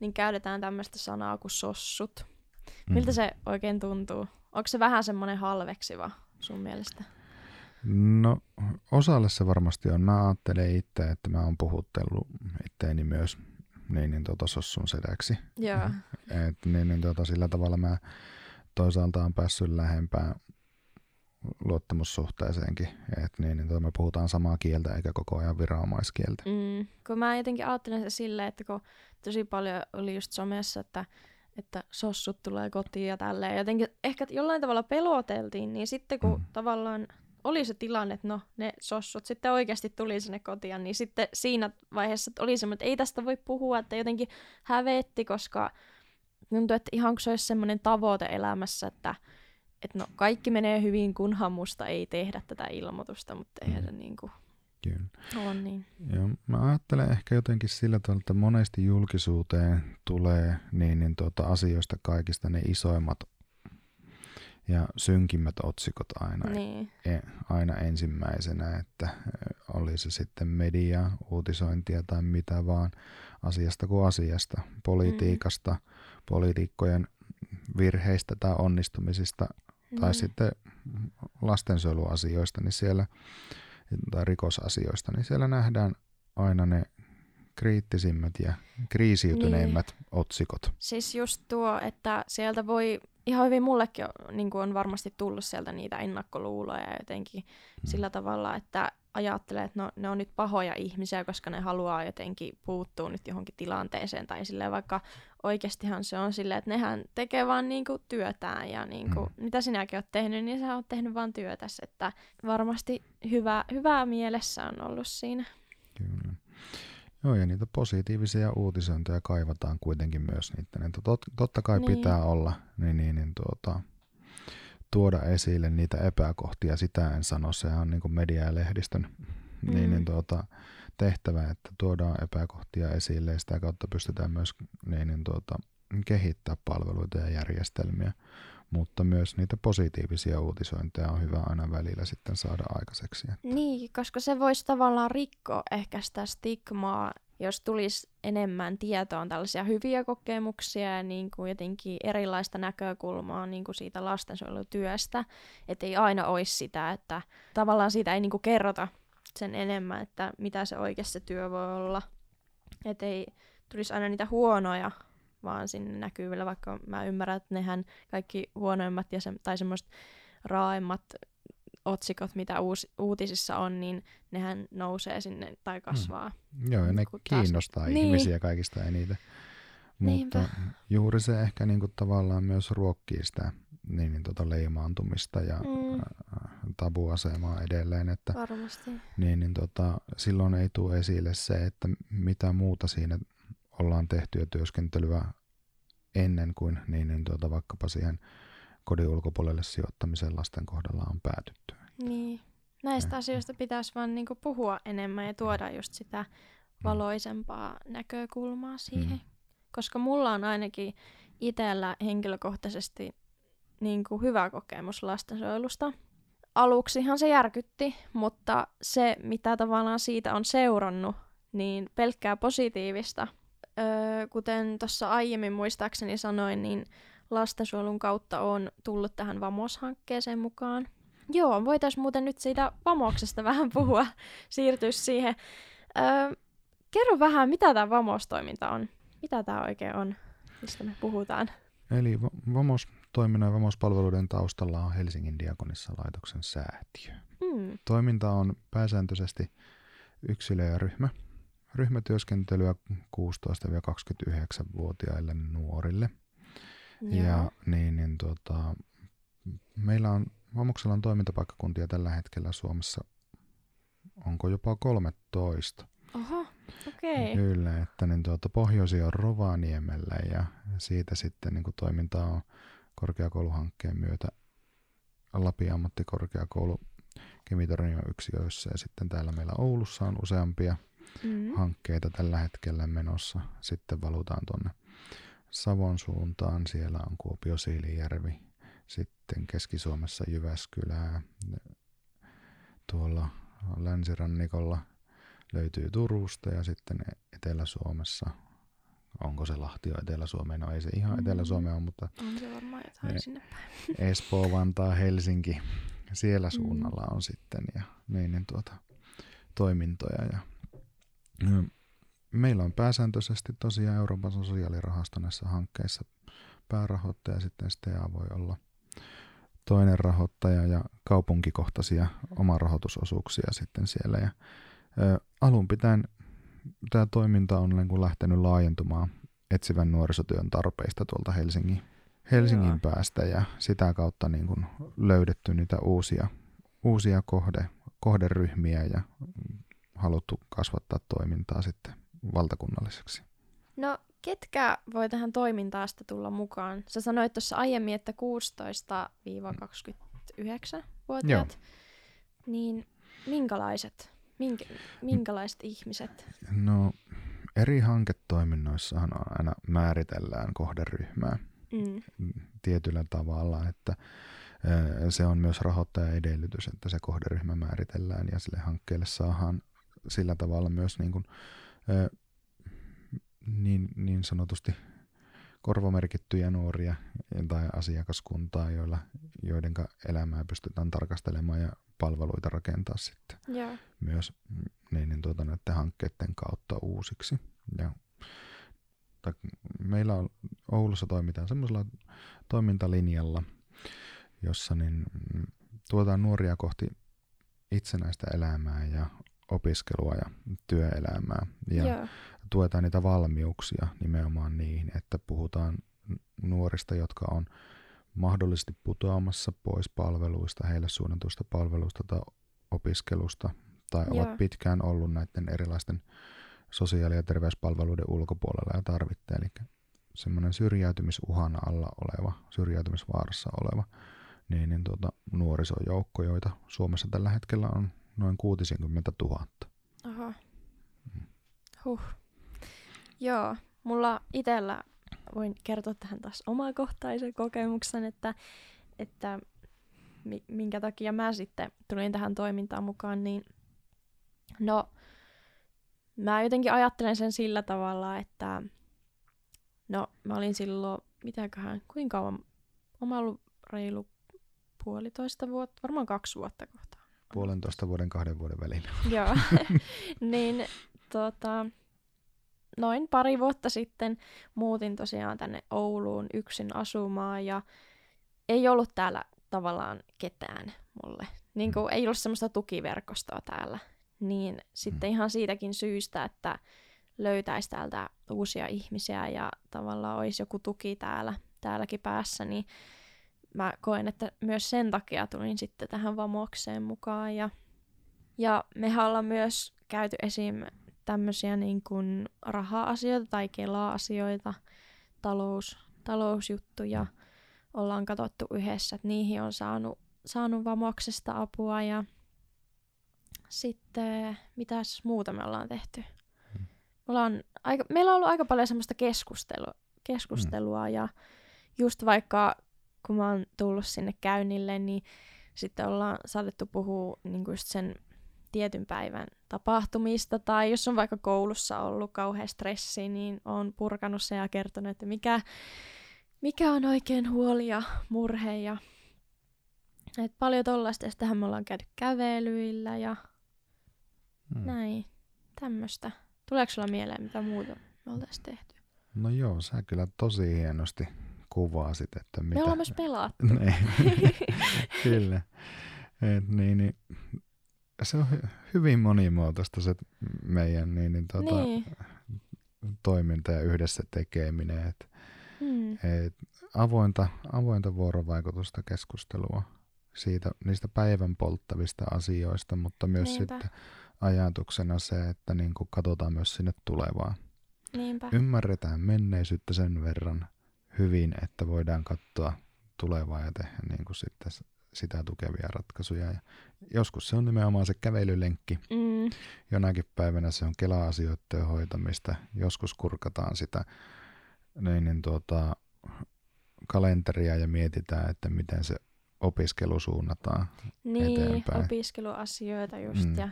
[SPEAKER 1] niin käytetään tämmöistä sanaa kuin sossut. Miltä mm. se oikein tuntuu? Onko se vähän semmoinen halveksiva sun mielestä?
[SPEAKER 2] No osalle se varmasti on. Mä ajattelen itse, että mä oon puhuttellut itteeni myös niin, niin tuota sossun sedäksi.
[SPEAKER 1] Joo.
[SPEAKER 2] Et, niin, niin tuota, sillä tavalla mä toisaalta on päässyt lähempään luottamussuhteeseenkin, että niin, niin me puhutaan samaa kieltä eikä koko ajan viranomaiskieltä.
[SPEAKER 1] Mm, kun mä jotenkin ajattelen se silleen, että kun tosi paljon oli just somessa, että, että sossut tulee kotiin ja tälleen, jotenkin ehkä jollain tavalla peloteltiin, niin sitten kun mm. tavallaan oli se tilanne, että no ne sossut sitten oikeasti tuli sinne kotiin, niin sitten siinä vaiheessa oli semmoinen, että ei tästä voi puhua, että jotenkin hävetti, koska tuntui, että ihan kun se olisi semmoinen tavoite elämässä, että että no kaikki menee hyvin, kunhan musta ei tehdä tätä ilmoitusta, mutta eihän mm. se niin kuin
[SPEAKER 2] Kyllä.
[SPEAKER 1] ole niin.
[SPEAKER 2] Joo, mä ajattelen ehkä jotenkin sillä tavalla, että monesti julkisuuteen tulee niin, niin tuota, asioista kaikista ne isoimmat ja synkimmät otsikot aina,
[SPEAKER 1] niin.
[SPEAKER 2] e, aina ensimmäisenä, että oli se sitten media, uutisointia tai mitä vaan asiasta kuin asiasta, politiikasta, mm. poliitikkojen virheistä tai onnistumisista tai niin. sitten lastensuojeluasioista niin siellä, tai rikosasioista, niin siellä nähdään aina ne kriittisimmät ja kriisiytyneimmät niin. otsikot.
[SPEAKER 1] Siis just tuo, että sieltä voi, ihan hyvin mullekin on, niin on varmasti tullut sieltä niitä ennakkoluuloja jotenkin hmm. sillä tavalla, että ajattelee, että no, ne on nyt pahoja ihmisiä, koska ne haluaa jotenkin puuttua nyt johonkin tilanteeseen tai silleen vaikka oikeastihan se on silleen, että nehän tekee vaan niinku työtään ja niinku, mm. mitä sinäkin oot tehnyt, niin sä oot tehnyt vaan työtäs, että varmasti hyvä, hyvää mielessä on ollut siinä.
[SPEAKER 2] Kyllä. Joo, ja niitä positiivisia uutisointeja kaivataan kuitenkin myös niitä. Niin tot, totta kai niin. pitää olla, niin, niin, niin tuota, tuoda esille niitä epäkohtia, sitä en sano, se on niin kuin media ja lehdistön mm. niin, niin tuota, tehtävä, että tuodaan epäkohtia esille ja sitä kautta pystytään myös niin, niin tuota, kehittää palveluita ja järjestelmiä, mutta myös niitä positiivisia uutisointeja on hyvä aina välillä sitten saada aikaiseksi.
[SPEAKER 1] Niin, koska se voisi tavallaan rikkoa ehkä sitä stigmaa jos tulisi enemmän tietoa tällaisia hyviä kokemuksia ja niin kuin jotenkin erilaista näkökulmaa niin kuin siitä lastensuojelutyöstä, että ei aina olisi sitä, että tavallaan siitä ei niin kuin kerrota sen enemmän, että mitä se oikeasti se työ voi olla. Että ei tulisi aina niitä huonoja vaan sinne näkyvillä, vaikka mä ymmärrän, että nehän kaikki huonoimmat ja se, tai semmoiset raaimmat otsikot, mitä uus, uutisissa on, niin nehän nousee sinne tai hmm. kasvaa.
[SPEAKER 2] Mm. Joo, ja ne kiinnostaa taas... Niin. ihmisiä niin. kaikista eniten. Mutta Niinpä. juuri se ehkä niinku tavallaan myös ruokkii sitä niin, niin tota leimaantumista ja mm. tabuasemaa edelleen. Että,
[SPEAKER 1] Varmasti.
[SPEAKER 2] Niin, niin tota, silloin ei tule esille se, että mitä muuta siinä ollaan tehty ja työskentelyä ennen kuin niin, niin tuota, vaikkapa siihen kodin ulkopuolelle sijoittamisen lasten kohdalla on päätytty.
[SPEAKER 1] Niin. Näistä ja. asioista pitäisi vaan niinku puhua enemmän ja tuoda just sitä mm. valoisempaa mm. näkökulmaa siihen. Mm. Koska mulla on ainakin itsellä henkilökohtaisesti niinku hyvä kokemus lastensuojelusta. Aluksihan se järkytti, mutta se, mitä tavallaan siitä on seurannut, niin pelkkää positiivista – Öö, kuten tuossa aiemmin muistaakseni sanoin, niin lastensuojelun kautta on tullut tähän VAMOS-hankkeeseen mukaan. Joo, voitaisiin muuten nyt siitä VAMOksesta (laughs) vähän puhua, siirtyä siihen. Öö, kerro vähän, mitä tämä VAMOS-toiminta on? Mitä tämä oikein on, mistä me puhutaan?
[SPEAKER 2] Eli VAMOS-toiminnan ja VAMOS-palveluiden taustalla on Helsingin diakonissa laitoksen säätiö. Mm. Toiminta on pääsääntöisesti yksilö ja ryhmä, ryhmätyöskentelyä 16-29-vuotiaille nuorille. Joo. Ja niin, niin tota, meillä on, Vamuksella on toimintapaikkakuntia tällä hetkellä Suomessa, onko jopa 13.
[SPEAKER 1] Oho, okei. Okay.
[SPEAKER 2] Kyllä, että niin tuota, pohjoisi on Rovaniemellä ja siitä sitten niin toimintaa on korkeakouluhankkeen myötä Lapin ammattikorkeakoulu Kemitornion yksiöissä ja sitten täällä meillä Oulussa on useampia – mm. hankkeita tällä hetkellä menossa. Sitten valutaan tuonne Savon suuntaan. Siellä on Kuopio Siilijärvi. Sitten Keski-Suomessa Jyväskylää. Tuolla länsirannikolla löytyy Turusta ja sitten Etelä-Suomessa onko se Lahti Etelä-Suomea, no ei se ihan mm. Etelä-Suomea ole, mutta
[SPEAKER 1] on se varmaan jotain e- sinne päin. (laughs)
[SPEAKER 2] Espoo, Vantaa, Helsinki, siellä mm. suunnalla on sitten ja niin, niin tuota, toimintoja ja Meillä on pääsääntöisesti tosiaan Euroopan sosiaalirahasto näissä hankkeissa päärahoittaja, sitten STA voi olla toinen rahoittaja ja kaupunkikohtaisia omarahoitusosuuksia sitten siellä. Ja, ä, alun pitäen tämä toiminta on niin kuin lähtenyt laajentumaan etsivän nuorisotyön tarpeista tuolta Helsingin, Helsingin Joo. päästä ja sitä kautta niin kuin löydetty niitä uusia, uusia kohde, kohderyhmiä ja haluttu kasvattaa toimintaa sitten valtakunnalliseksi.
[SPEAKER 1] No, ketkä voi tähän toimintaan sitten tulla mukaan? Sä sanoit tuossa aiemmin, että 16-29-vuotiaat. Niin minkälaiset, minkä, minkälaiset ihmiset?
[SPEAKER 2] No, eri hanketoiminnoissahan aina määritellään kohderyhmää mm. tietyllä tavalla, että se on myös rahoittaja edellytys, että se kohderyhmä määritellään ja sille hankkeelle saadaan sillä tavalla myös niin, kuin, niin, niin sanotusti korvamerkittyjä nuoria tai asiakaskuntaa, joilla, joiden elämää pystytään tarkastelemaan ja palveluita rakentaa sitten
[SPEAKER 1] yeah.
[SPEAKER 2] myös niin, niin tuota, näiden hankkeiden kautta uusiksi. Ja, tai meillä on, Oulussa toimitaan semmoisella toimintalinjalla, jossa niin, tuotaan nuoria kohti itsenäistä elämää ja opiskelua ja työelämää ja Joo. tuetaan niitä valmiuksia nimenomaan niin, että puhutaan nuorista, jotka on mahdollisesti putoamassa pois palveluista, heille suunnatuista palveluista tai opiskelusta tai Joo. ovat pitkään ollut näiden erilaisten sosiaali- ja terveyspalveluiden ulkopuolella ja tarvitte. Eli semmoinen syrjäytymisuhana alla oleva, syrjäytymisvaarassa oleva niin, niin tuota, nuorisojoukko, joita Suomessa tällä hetkellä on noin 60 000.
[SPEAKER 1] Aha. Huh. Joo, mulla itsellä voin kertoa tähän taas omakohtaisen kokemuksen, että, että minkä takia mä sitten tulin tähän toimintaan mukaan, niin no mä jotenkin ajattelen sen sillä tavalla, että no mä olin silloin, mitäköhän, kuinka kauan, mä ollut reilu puolitoista vuotta, varmaan kaksi vuotta kohta.
[SPEAKER 2] Puolentoista vuoden, kahden vuoden välillä. (laughs)
[SPEAKER 1] Joo, (laughs) niin tota, noin pari vuotta sitten muutin tosiaan tänne Ouluun yksin asumaan ja ei ollut täällä tavallaan ketään mulle. Niin kuin, ei ollut semmoista tukiverkostoa täällä. Niin sitten ihan siitäkin syystä, että löytäisi täältä uusia ihmisiä ja tavallaan olisi joku tuki täällä, täälläkin päässä, niin mä koen, että myös sen takia tulin sitten tähän vamokseen mukaan. Ja, ja mehän ollaan myös käyty esim. tämmöisiä niin kuin raha-asioita tai kelaa-asioita, talous, talousjuttuja ollaan katsottu yhdessä, että niihin on saanut, saanut vamoksesta apua ja sitten mitäs muuta me ollaan tehty. Hmm. Mulla on aika, meillä on ollut aika paljon semmoista keskustelua, keskustelua mm. ja just vaikka kun mä oon tullut sinne käynnille, niin sitten ollaan saatettu puhua niin just sen tietyn päivän tapahtumista, tai jos on vaikka koulussa ollut kauhean stressi, niin on purkanut se ja kertonut, että mikä, mikä on oikein huoli ja murhe. Ja, et paljon tollaista, ja sitähän me ollaan käyty kävelyillä ja hmm. näin, tämmöistä. Tuleeko sulla mieleen, mitä muuta me oltaisiin tehty?
[SPEAKER 2] No joo, sä kyllä tosi hienosti kuvasit, että mitä...
[SPEAKER 1] Me ollaan myös pelattu. (laughs)
[SPEAKER 2] niin, kyllä. Et, niin, niin, se on hyvin monimuotoista se meidän niin, niin, tuota, niin. toiminta ja yhdessä tekeminen. Et, hmm. et, avointa, avointa vuorovaikutusta, keskustelua siitä, niistä päivän polttavista asioista, mutta myös Niinpä. sitten ajatuksena se, että niin kuin katsotaan myös sinne tulevaan.
[SPEAKER 1] Niinpä.
[SPEAKER 2] Ymmärretään menneisyyttä sen verran hyvin, että voidaan katsoa tulevaa ja tehdä niin kuin sitten sitä tukevia ratkaisuja. Ja joskus se on nimenomaan se kävelylenkki. Mm. Jonakin päivänä se on Kela-asioiden hoitamista. Joskus kurkataan sitä niin, niin tuota, kalenteria ja mietitään, että miten se opiskelu suunnataan
[SPEAKER 1] niin, eteenpäin. opiskeluasioita just mm. ja,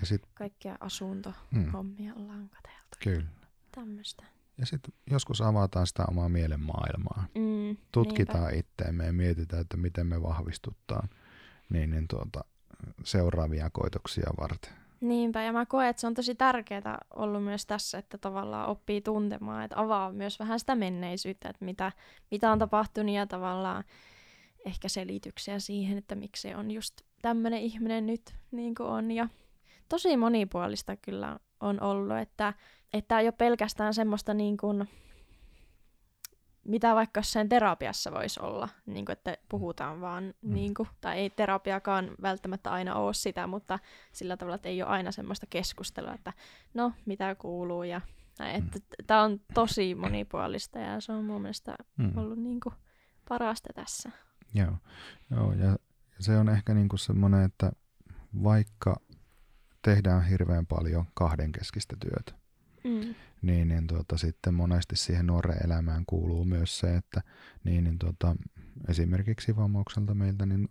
[SPEAKER 1] ja sit, kaikkia asuntohommia mm. ollaan katseltu.
[SPEAKER 2] Kyllä.
[SPEAKER 1] Tämmöistä.
[SPEAKER 2] Ja sitten joskus avataan sitä omaa mielenmaailmaa. Mm, Tutkitaan niinpä. itseämme ja mietitään, että miten me vahvistuttaan niin, niin tuota, seuraavia koitoksia varten.
[SPEAKER 1] Niinpä, ja mä koen, että se on tosi tärkeää ollut myös tässä, että tavallaan oppii tuntemaan, että avaa myös vähän sitä menneisyyttä, että mitä, mitä on tapahtunut ja tavallaan ehkä selityksiä siihen, että miksi se on just tämmöinen ihminen nyt niin kuin on. Ja tosi monipuolista kyllä on ollut, että että ei ole pelkästään semmoista niin kuin, mitä vaikka sen terapiassa voisi olla, niin kuin, että puhutaan vaan, mm. niin kuin, tai ei terapiakaan välttämättä aina ole sitä, mutta sillä tavalla, että ei ole aina semmoista keskustelua, että no, mitä kuuluu ja näin, että mm. tämä on tosi monipuolista ja se on mun mielestä mm. ollut niin kuin, parasta tässä.
[SPEAKER 2] Joo, Joo ja se on ehkä niin kuin semmoinen, että vaikka tehdään hirveän paljon kahdenkeskistä työtä, Mm. Niin, niin tuota, sitten monesti siihen nuoren elämään kuuluu myös se, että niin, niin tuota, esimerkiksi vammaukselta meiltä niin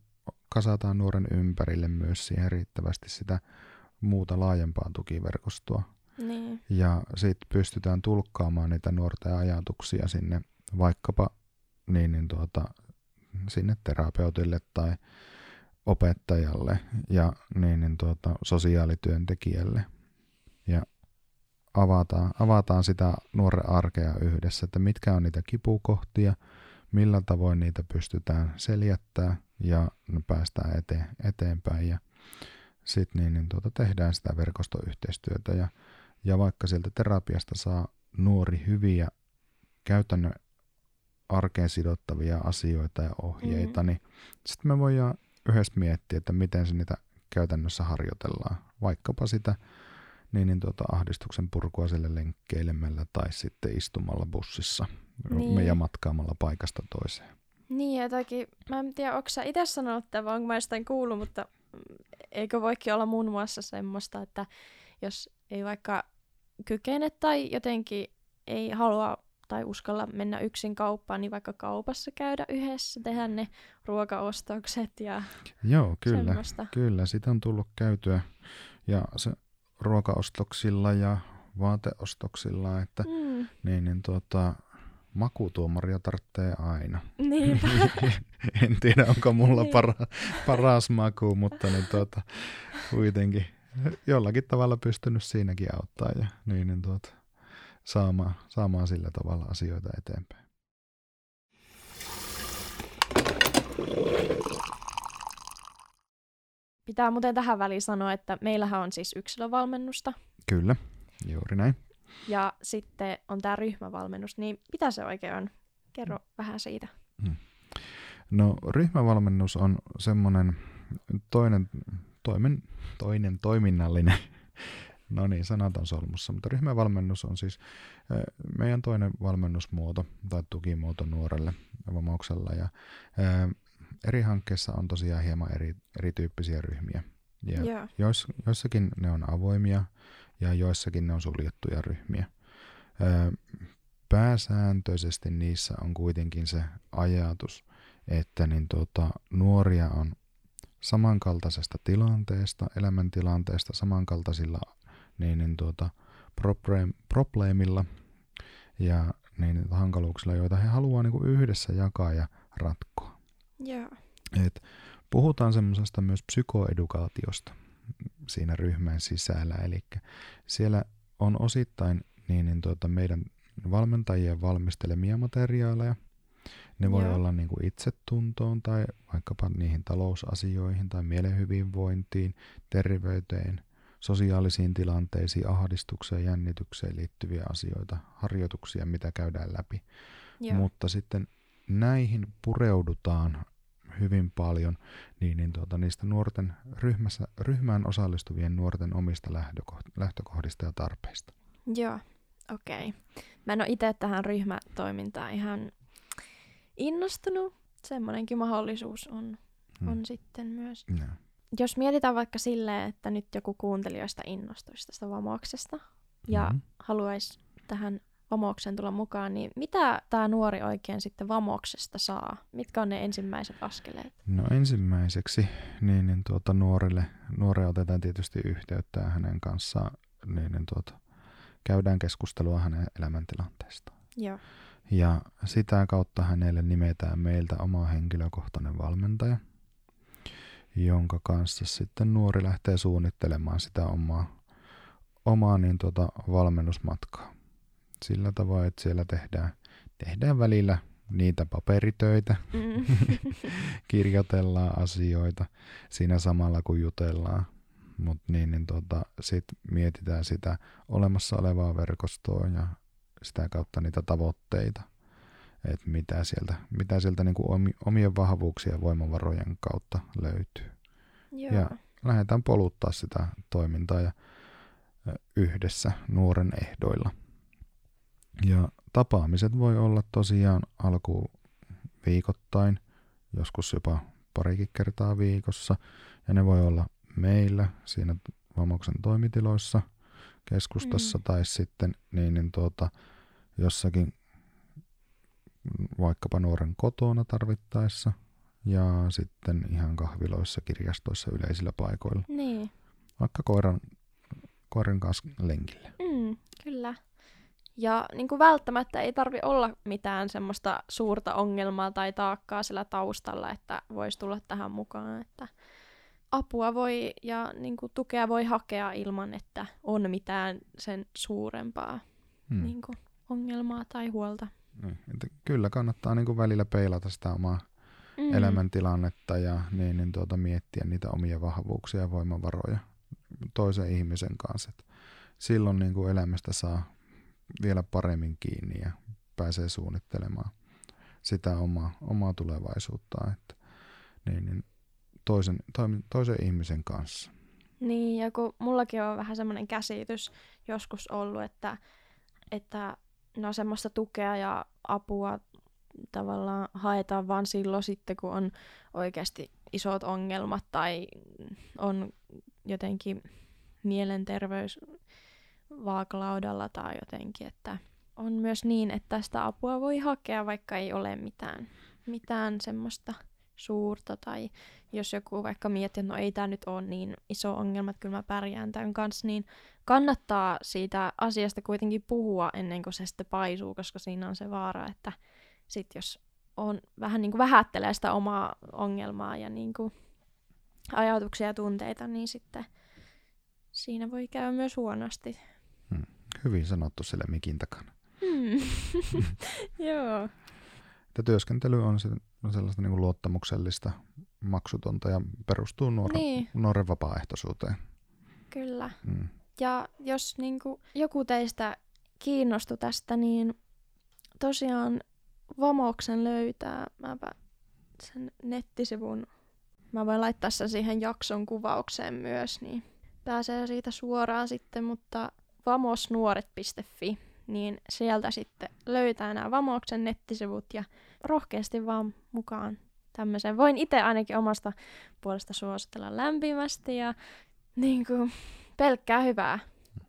[SPEAKER 2] kasataan nuoren ympärille myös siihen riittävästi sitä muuta laajempaa tukiverkostoa.
[SPEAKER 1] Niin.
[SPEAKER 2] Ja sitten pystytään tulkkaamaan niitä nuorten ajatuksia sinne vaikkapa niin, niin tuota, sinne terapeutille tai opettajalle ja niin, niin tuota, sosiaalityöntekijälle avataan, avataan sitä nuoren arkea yhdessä, että mitkä on niitä kipukohtia, millä tavoin niitä pystytään seljättää ja päästään eteen, eteenpäin ja sitten niin, niin tuota, tehdään sitä verkostoyhteistyötä ja, ja vaikka sieltä terapiasta saa nuori hyviä käytännön arkeen sidottavia asioita ja ohjeita, mm. niin sitten me voidaan yhdessä miettiä, että miten se niitä käytännössä harjoitellaan. Vaikkapa sitä niin, niin tuota, ahdistuksen purkua sille lenkkeilemällä tai sitten istumalla bussissa niin. ja matkaamalla paikasta toiseen.
[SPEAKER 1] Niin, jotakin, mä en tiedä, onko sä itse sanonut tämän, onko mä jostain kuullut, mutta eikö voikin olla muun muassa semmoista, että jos ei vaikka kykene tai jotenkin ei halua tai uskalla mennä yksin kauppaan, niin vaikka kaupassa käydä yhdessä, tehdä ne ruokaostokset ja
[SPEAKER 2] Joo, kyllä, semmoista. kyllä, sitä on tullut käytyä. Ja se ruokaostoksilla ja vaateostoksilla, että
[SPEAKER 1] Mm.
[SPEAKER 2] niin, niin tuota, makutuomaria tarvitsee aina.
[SPEAKER 1] Niinpä. (laughs)
[SPEAKER 2] en tiedä, onko mulla
[SPEAKER 1] Niin.
[SPEAKER 2] para, paras maku, mutta niin tuota, kuitenkin jollakin tavalla pystynyt siinäkin auttaa ja niin, niin tuota, saamaan, saamaan sillä tavalla asioita eteenpäin.
[SPEAKER 1] Pitää muuten tähän väliin sanoa, että meillähän on siis yksilövalmennusta
[SPEAKER 2] Kyllä, juuri näin.
[SPEAKER 1] ja sitten on tämä ryhmävalmennus, niin mitä se oikein on? Kerro vähän siitä.
[SPEAKER 2] No ryhmävalmennus on semmoinen toinen, toimen, toinen toiminnallinen, (laughs) no niin, sanat on solmussa, mutta ryhmävalmennus on siis meidän toinen valmennusmuoto tai tukimuoto nuorelle vamauksella ja eri hankkeissa on tosiaan hieman eri, erityyppisiä ryhmiä. Ja
[SPEAKER 1] Joo.
[SPEAKER 2] jois, joissakin ne on avoimia ja joissakin ne on suljettuja ryhmiä. Ö, pääsääntöisesti niissä on kuitenkin se ajatus, että niin tuota, nuoria on samankaltaisesta tilanteesta, elämäntilanteesta, samankaltaisilla niin, niin tuota, problem, probleemilla ja niin, hankaluuksilla, joita he haluaa niin kuin yhdessä jakaa ja ratkoa.
[SPEAKER 1] Joo.
[SPEAKER 2] Et puhutaan semmoisesta myös psykoedukaatiosta siinä ryhmän sisällä, eli siellä on osittain niin, niin tuota, meidän valmentajien valmistelemia materiaaleja. Ne voi
[SPEAKER 1] Joo.
[SPEAKER 2] olla niin kuin itsetuntoon tai vaikkapa niihin talousasioihin tai mielen hyvinvointiin, terveyteen, sosiaalisiin tilanteisiin, ahdistukseen, jännitykseen liittyviä asioita, harjoituksia, mitä käydään läpi.
[SPEAKER 1] Joo.
[SPEAKER 2] Mutta sitten näihin pureudutaan hyvin paljon niin, niin tuota, niistä nuorten ryhmässä, ryhmään osallistuvien nuorten omista lähtökoht- lähtökohdista ja tarpeista.
[SPEAKER 1] Joo, okei. Okay. Mä en ole itse tähän ryhmätoimintaan ihan innostunut. Semmoinenkin mahdollisuus on,
[SPEAKER 2] Hmm.
[SPEAKER 1] on sitten myös.
[SPEAKER 2] Ja.
[SPEAKER 1] Jos mietitään vaikka silleen, että nyt joku kuuntelijoista innostuisi tästä vamauksesta ja
[SPEAKER 2] Mhm.
[SPEAKER 1] haluaisi tähän vamaukseen tulla mukaan, niin mitä tämä nuori oikein sitten vamauksesta saa? Mitkä on ne ensimmäiset askeleet?
[SPEAKER 2] No ensimmäiseksi niin, niin tuota, nuorille, nuore otetaan tietysti yhteyttä hänen kanssaan niin, niin tuota, käydään keskustelua hänen elämäntilanteestaan.
[SPEAKER 1] Joo.
[SPEAKER 2] Ja sitä kautta hänelle nimetään meiltä oma henkilökohtainen valmentaja, jonka kanssa sitten nuori lähtee suunnittelemaan sitä omaa, omaa niin tuota valmennusmatkaa. Sillä tavoin, että siellä tehdään, tehdään välillä niitä paperitöitä,
[SPEAKER 1] Mm. (laughs)
[SPEAKER 2] kirjoitellaan asioita siinä samalla kun jutellaan, mutta niin, niin tuota, sitten mietitään sitä olemassa olevaa verkostoa ja sitä kautta niitä tavoitteita, että mitä sieltä, mitä sieltä niin kuin omi- omien vahvuuksien ja voimavarojen kautta löytyy.
[SPEAKER 1] Joo.
[SPEAKER 2] Ja lähdetään poluttaa sitä toimintaa ja yhdessä nuoren ehdoilla. Ja tapaamiset voi olla tosiaan alku viikoittain, joskus jopa parikin kertaa viikossa. Ja ne voi olla meillä siinä Vamoksen toimitiloissa keskustassa
[SPEAKER 1] Mm.
[SPEAKER 2] mm. tai sitten niin, niin tuota, jossakin vaikkapa nuoren kotona tarvittaessa ja sitten ihan kahviloissa, kirjastoissa, yleisillä paikoilla.
[SPEAKER 1] Niin.
[SPEAKER 2] Vaikka koiran, koiran kanssa lenkille.
[SPEAKER 1] Mm, kyllä. Ja niin kuin välttämättä ei tarvi olla mitään semmoista suurta ongelmaa tai taakkaa sillä taustalla, että voisi tulla tähän mukaan. Että apua voi ja niin kuin tukea voi hakea ilman, että on mitään sen suurempaa
[SPEAKER 2] Hmm.
[SPEAKER 1] niin kuin ongelmaa tai huolta.
[SPEAKER 2] Niin, että kyllä kannattaa niin kuin välillä peilata sitä omaa
[SPEAKER 1] Mm.
[SPEAKER 2] mm. elämäntilannetta ja niin, niin tuota, miettiä niitä omia vahvuuksia ja voimavaroja toisen ihmisen kanssa. Et silloin niin kuin elämästä saa vielä paremmin kiinni ja pääsee suunnittelemaan sitä omaa, omaa tulevaisuuttaan että, niin, niin toisen, toimi- toisen ihmisen kanssa.
[SPEAKER 1] Niin, ja kun mullakin on vähän semmoinen käsitys joskus ollut, että, että no semmoista tukea ja apua tavallaan haetaan vaan silloin sitten, kun on oikeasti isot ongelmat tai on jotenkin mielenterveys vaakalaudalla tai jotenkin, että on myös niin, että sitä apua voi hakea, vaikka ei ole mitään, mitään semmoista suurta tai jos joku vaikka miettii, että no ei tämä nyt ole niin iso ongelma, että kyllä mä pärjään tämän kanssa, niin kannattaa siitä asiasta kuitenkin puhua ennen kuin se sitten paisuu, koska siinä on se vaara, että sit jos on vähän niin kuin vähättelee sitä omaa ongelmaa ja niin kuin ajatuksia ja tunteita, niin sitten siinä voi käydä myös huonosti.
[SPEAKER 2] Hyvin sanottu sille mikin takana.
[SPEAKER 1] Hmm. (laughs) Joo.
[SPEAKER 2] Että työskentely on, se, on sellaista niin kuin luottamuksellista, maksutonta ja perustuu nuor- niin. nuoren vapaaehtoisuuteen.
[SPEAKER 1] Kyllä. Hmm. Ja jos niin kuin, joku teistä kiinnostui tästä, niin tosiaan Vamoksen löytää. Mäpä sen nettisivun. Mä voin laittaa sen siihen jakson kuvaukseen myös, niin pääsee siitä suoraan sitten, mutta vamosnuoret.fi, niin sieltä sitten löytää nämä Vamoksen nettisivut ja rohkeasti vaan mukaan tämmöisen. Voin itse ainakin omasta puolesta suositella lämpimästi ja niin kuin, pelkkää hyvää.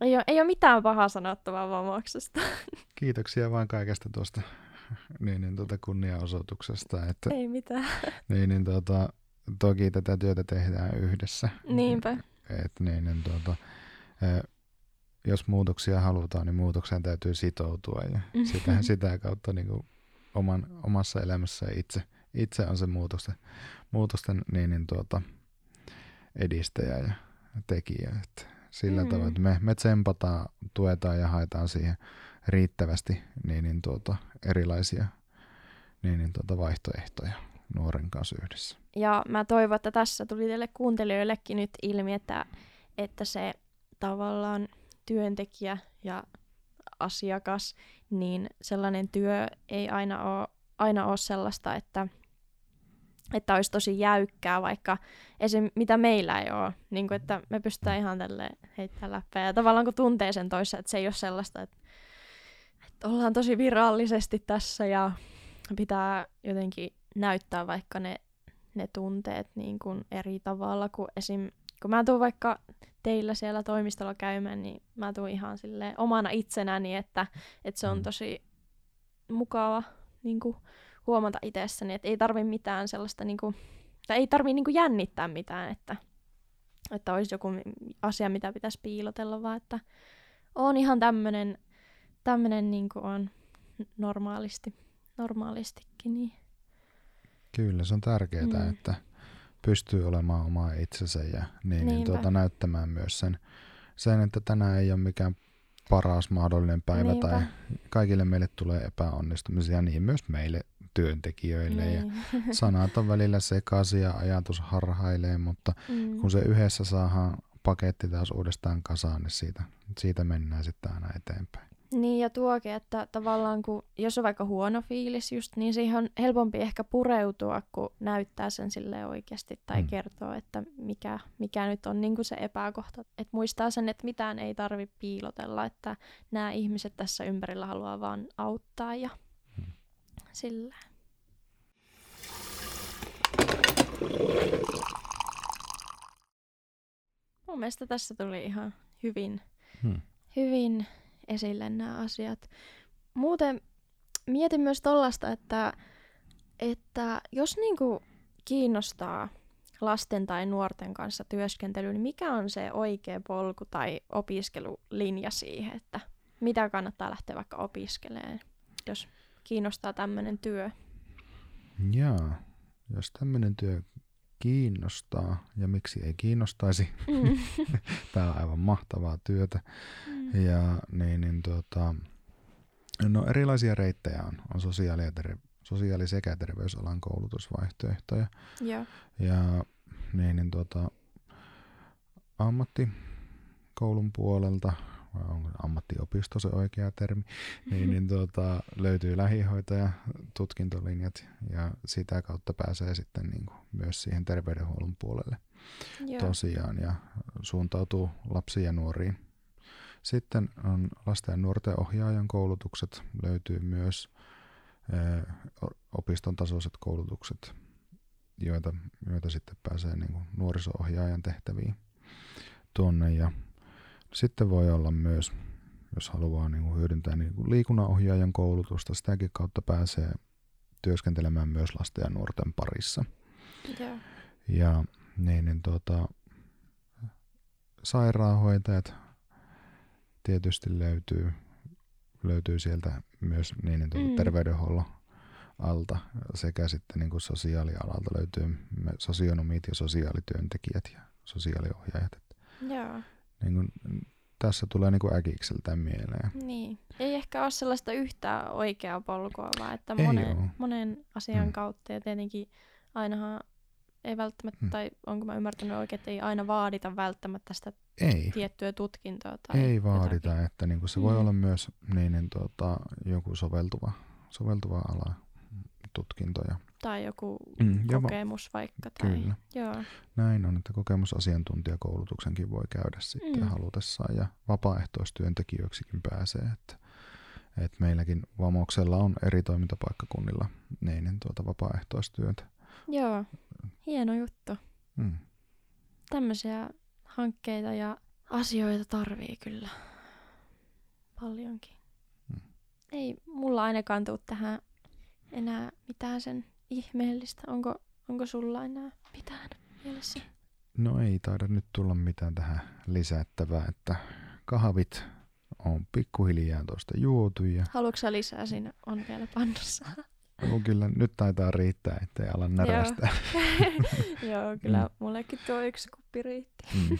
[SPEAKER 1] Ei ole, ei ole mitään pahaa sanottavaa Vamoksesta. (laughs)
[SPEAKER 2] Kiitoksia vaan kaikesta tuosta niin, niin tuota kunniaosoituksesta. Että,
[SPEAKER 1] Ei mitään. (laughs)
[SPEAKER 2] Niin, niin tuota, toki tätä työtä tehdään yhdessä.
[SPEAKER 1] Niinpä.
[SPEAKER 2] Et, niin, niin tuota, jos muutoksia halutaan, niin muutokseen täytyy sitoutua ja sitä, sitä kautta niin kuin oman, omassa elämässä itse, itse on se muutosten, muutosten niin, niin tuota, edistäjä ja tekijä. Et sillä mm. tavalla, että me, me tsempataan, tuetaan ja haetaan siihen riittävästi niin, niin tuota, erilaisia niin, niin tuota, vaihtoehtoja nuoren kanssa yhdessä.
[SPEAKER 1] Ja mä toivon, että tässä tuli teille kuuntelijoillekin nyt ilmi, että, että se tavallaan työntekijä ja asiakas, niin sellainen työ ei aina ole, aina ole sellaista, että, että olisi tosi jäykkää, vaikka esim. mitä meillä ei ole, niin kuin, että me pystytään ihan tälle heittämään läppää. Ja tavallaan kun tuntee sen toissa, että se ei ole sellaista, että ollaan tosi virallisesti tässä ja pitää jotenkin näyttää vaikka ne, ne tunteet niin kuin eri tavalla kuin esim. Kun mä tuun vaikka teillä siellä toimistolla käymään, niin mä tuun ihan sille omana itsenäni, että, että se on mm. tosi mukava niin kuin huomata itsessäni, että ei tarvi mitään sellaista, niin kuin, tai ei tarvi niin kuin jännittää mitään, että, että olisi joku asia, mitä pitäisi piilotella, vaan että on ihan tämmöinen tämmöinen niin on normaalisti, normaalistikin. Niin.
[SPEAKER 2] Kyllä, se on tärkeää, mm. että pystyy olemaan oma itsensä ja niin, niin tuota, näyttämään myös sen, sen, että tänään ei ole mikään paras mahdollinen päivä Niinpä. tai kaikille meille tulee epäonnistumisia, niin myös meille työntekijöille niin. ja (laughs) sanat on välillä sekaisin ja ajatus harhailee, mutta mm. kun se yhdessä saadaan paketti taas uudestaan kasaan, niin siitä, siitä mennään sitten aina eteenpäin.
[SPEAKER 1] Niin ja tuokin, että tavallaan kun, jos on vaikka huono fiilis just, niin siihen on helpompi ehkä pureutua, kun näyttää sen sille oikeasti tai mm. kertoo, että mikä, mikä nyt on niin kuin se epäkohta. Että muistaa sen, että mitään ei tarvi piilotella, että nämä ihmiset tässä ympärillä haluaa vaan auttaa ja mm. sillä. Mun mielestä tässä tuli ihan hyvin, hmm. hyvin esille nämä asiat. Muuten mietin myös tollasta, että, että jos niinku kiinnostaa lasten tai nuorten kanssa työskentely, niin mikä on se oikea polku tai opiskelulinja siihen, että mitä kannattaa lähteä vaikka opiskelemaan, jos kiinnostaa tämmöinen työ?
[SPEAKER 2] Joo, jos tämmöinen työ kiinnostaa ja miksi ei kiinnostaisi. Mm. (laughs) Tämä on aivan mahtavaa työtä. Mm. Ja niin, niin tuota, no erilaisia reittejä on. On sosiaali- ja ter- sosiaali- sekä terveysalan koulutusvaihtoehtoja.
[SPEAKER 1] Ja,
[SPEAKER 2] ja niin, niin tuota, ammattikoulun puolelta vai onko ammattiopisto se oikea termi, niin, niin (laughs) tuota, löytyy lähihoitaja, tutkintolinjat ja sitä kautta pääsee sitten niin kuin myös siihen terveydenhuollon puolelle Joo. tosiaan ja suuntautuu lapsiin ja nuoriin. Sitten on lasten ja nuorten ohjaajan koulutukset, löytyy myös eh, opiston tasoiset koulutukset, joita, joita sitten pääsee niin kuin nuoriso-ohjaajan tehtäviin tuonne ja sitten voi olla myös, jos haluaa niin kuin hyödyntää niin kuin liikunnanohjaajan koulutusta, sitäkin kautta pääsee työskentelemään myös lasten ja nuorten parissa.
[SPEAKER 1] Joo.
[SPEAKER 2] Ja niin, niin tuota, sairaanhoitajat tietysti löytyy, löytyy sieltä myös niin, niin tuota
[SPEAKER 1] Mm.
[SPEAKER 2] terveydenhuollon alta sekä sitten niin kuin sosiaalialalta löytyy sosionomit ja sosiaalityöntekijät ja sosiaaliohjaajat.
[SPEAKER 1] Joo.
[SPEAKER 2] Niin kuin, tässä tulee niin kuin äkikseltään mieleen.
[SPEAKER 1] Niin. Ei ehkä ole sellaista yhtä oikeaa polkua, vaan että monen, monen asian
[SPEAKER 2] Mm.
[SPEAKER 1] kautta. Ja tietenkin ainahan ei välttämättä,
[SPEAKER 2] Mm.
[SPEAKER 1] tai onko mä ymmärtänyt oikein, että ei aina vaadita välttämättä sitä
[SPEAKER 2] Ei,
[SPEAKER 1] tiettyä tutkintoa. Tai
[SPEAKER 2] ei vaadita,
[SPEAKER 1] jotakin.
[SPEAKER 2] että niin kuin se voi
[SPEAKER 1] Mm.
[SPEAKER 2] olla myös niin, niin tuota, joku soveltuva, soveltuva ala tutkintoja.
[SPEAKER 1] Tai joku
[SPEAKER 2] Mm, ja va-
[SPEAKER 1] kokemus vaikka. Tai,
[SPEAKER 2] Kyllä.
[SPEAKER 1] Joo.
[SPEAKER 2] Näin on, että kokemusasiantuntijakoulutuksenkin voi käydä sitten
[SPEAKER 1] Mm.
[SPEAKER 2] halutessaan ja vapaaehtoistyöntekijöiksikin pääsee. Että, että meilläkin Vamoksella on eri toimintapaikkakunnilla niin, niin tuota vapaaehtoistyötä.
[SPEAKER 1] Joo. Hieno juttu.
[SPEAKER 2] Mm.
[SPEAKER 1] Tämmöisiä hankkeita ja asioita tarvii kyllä paljonkin.
[SPEAKER 2] Mm.
[SPEAKER 1] Ei mulla ainakaan tuu tähän enää mitään sen ihmeellistä. Onko, onko sulla enää mitään mielessä?
[SPEAKER 2] No ei taida nyt tulla mitään tähän lisättävää, että kahvit on pikkuhiljaa tuosta juotu ja
[SPEAKER 1] Haluatko sä lisää sinne? On vielä pannussa. (laughs)
[SPEAKER 2] no, kyllä nyt taitaa riittää, ettei ala närästää. (laughs)
[SPEAKER 1] Joo, kyllä mullekin tuo yksi kuppi riitti.
[SPEAKER 2] Mm.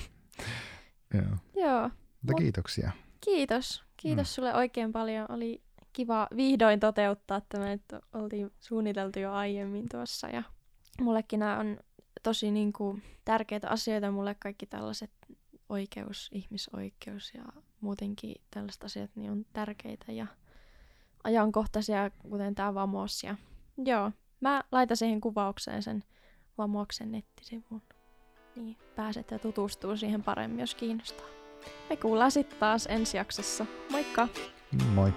[SPEAKER 2] Joo.
[SPEAKER 1] Joo,
[SPEAKER 2] Mutta
[SPEAKER 1] Mut-
[SPEAKER 2] kiitoksia.
[SPEAKER 1] kiitos. Kiitos sulle oikein paljon. Oli kiva vihdoin toteuttaa tämä, että oltiin suunniteltu jo aiemmin tuossa. Ja mullekin nämä on tosi niin kuin, tärkeitä asioita. Mulle kaikki tällaiset oikeus, ihmisoikeus ja muutenkin tällaiset asiat niin on tärkeitä ja ajankohtaisia, kuten tämä Vamos. Ja, joo, mä laitan siihen kuvaukseen sen Vamoksen nettisivun. Niin pääsette tutustuu siihen paremmin, jos kiinnostaa. Me kuullaan sitten taas ensi jaksossa. Moikka!
[SPEAKER 2] Moi.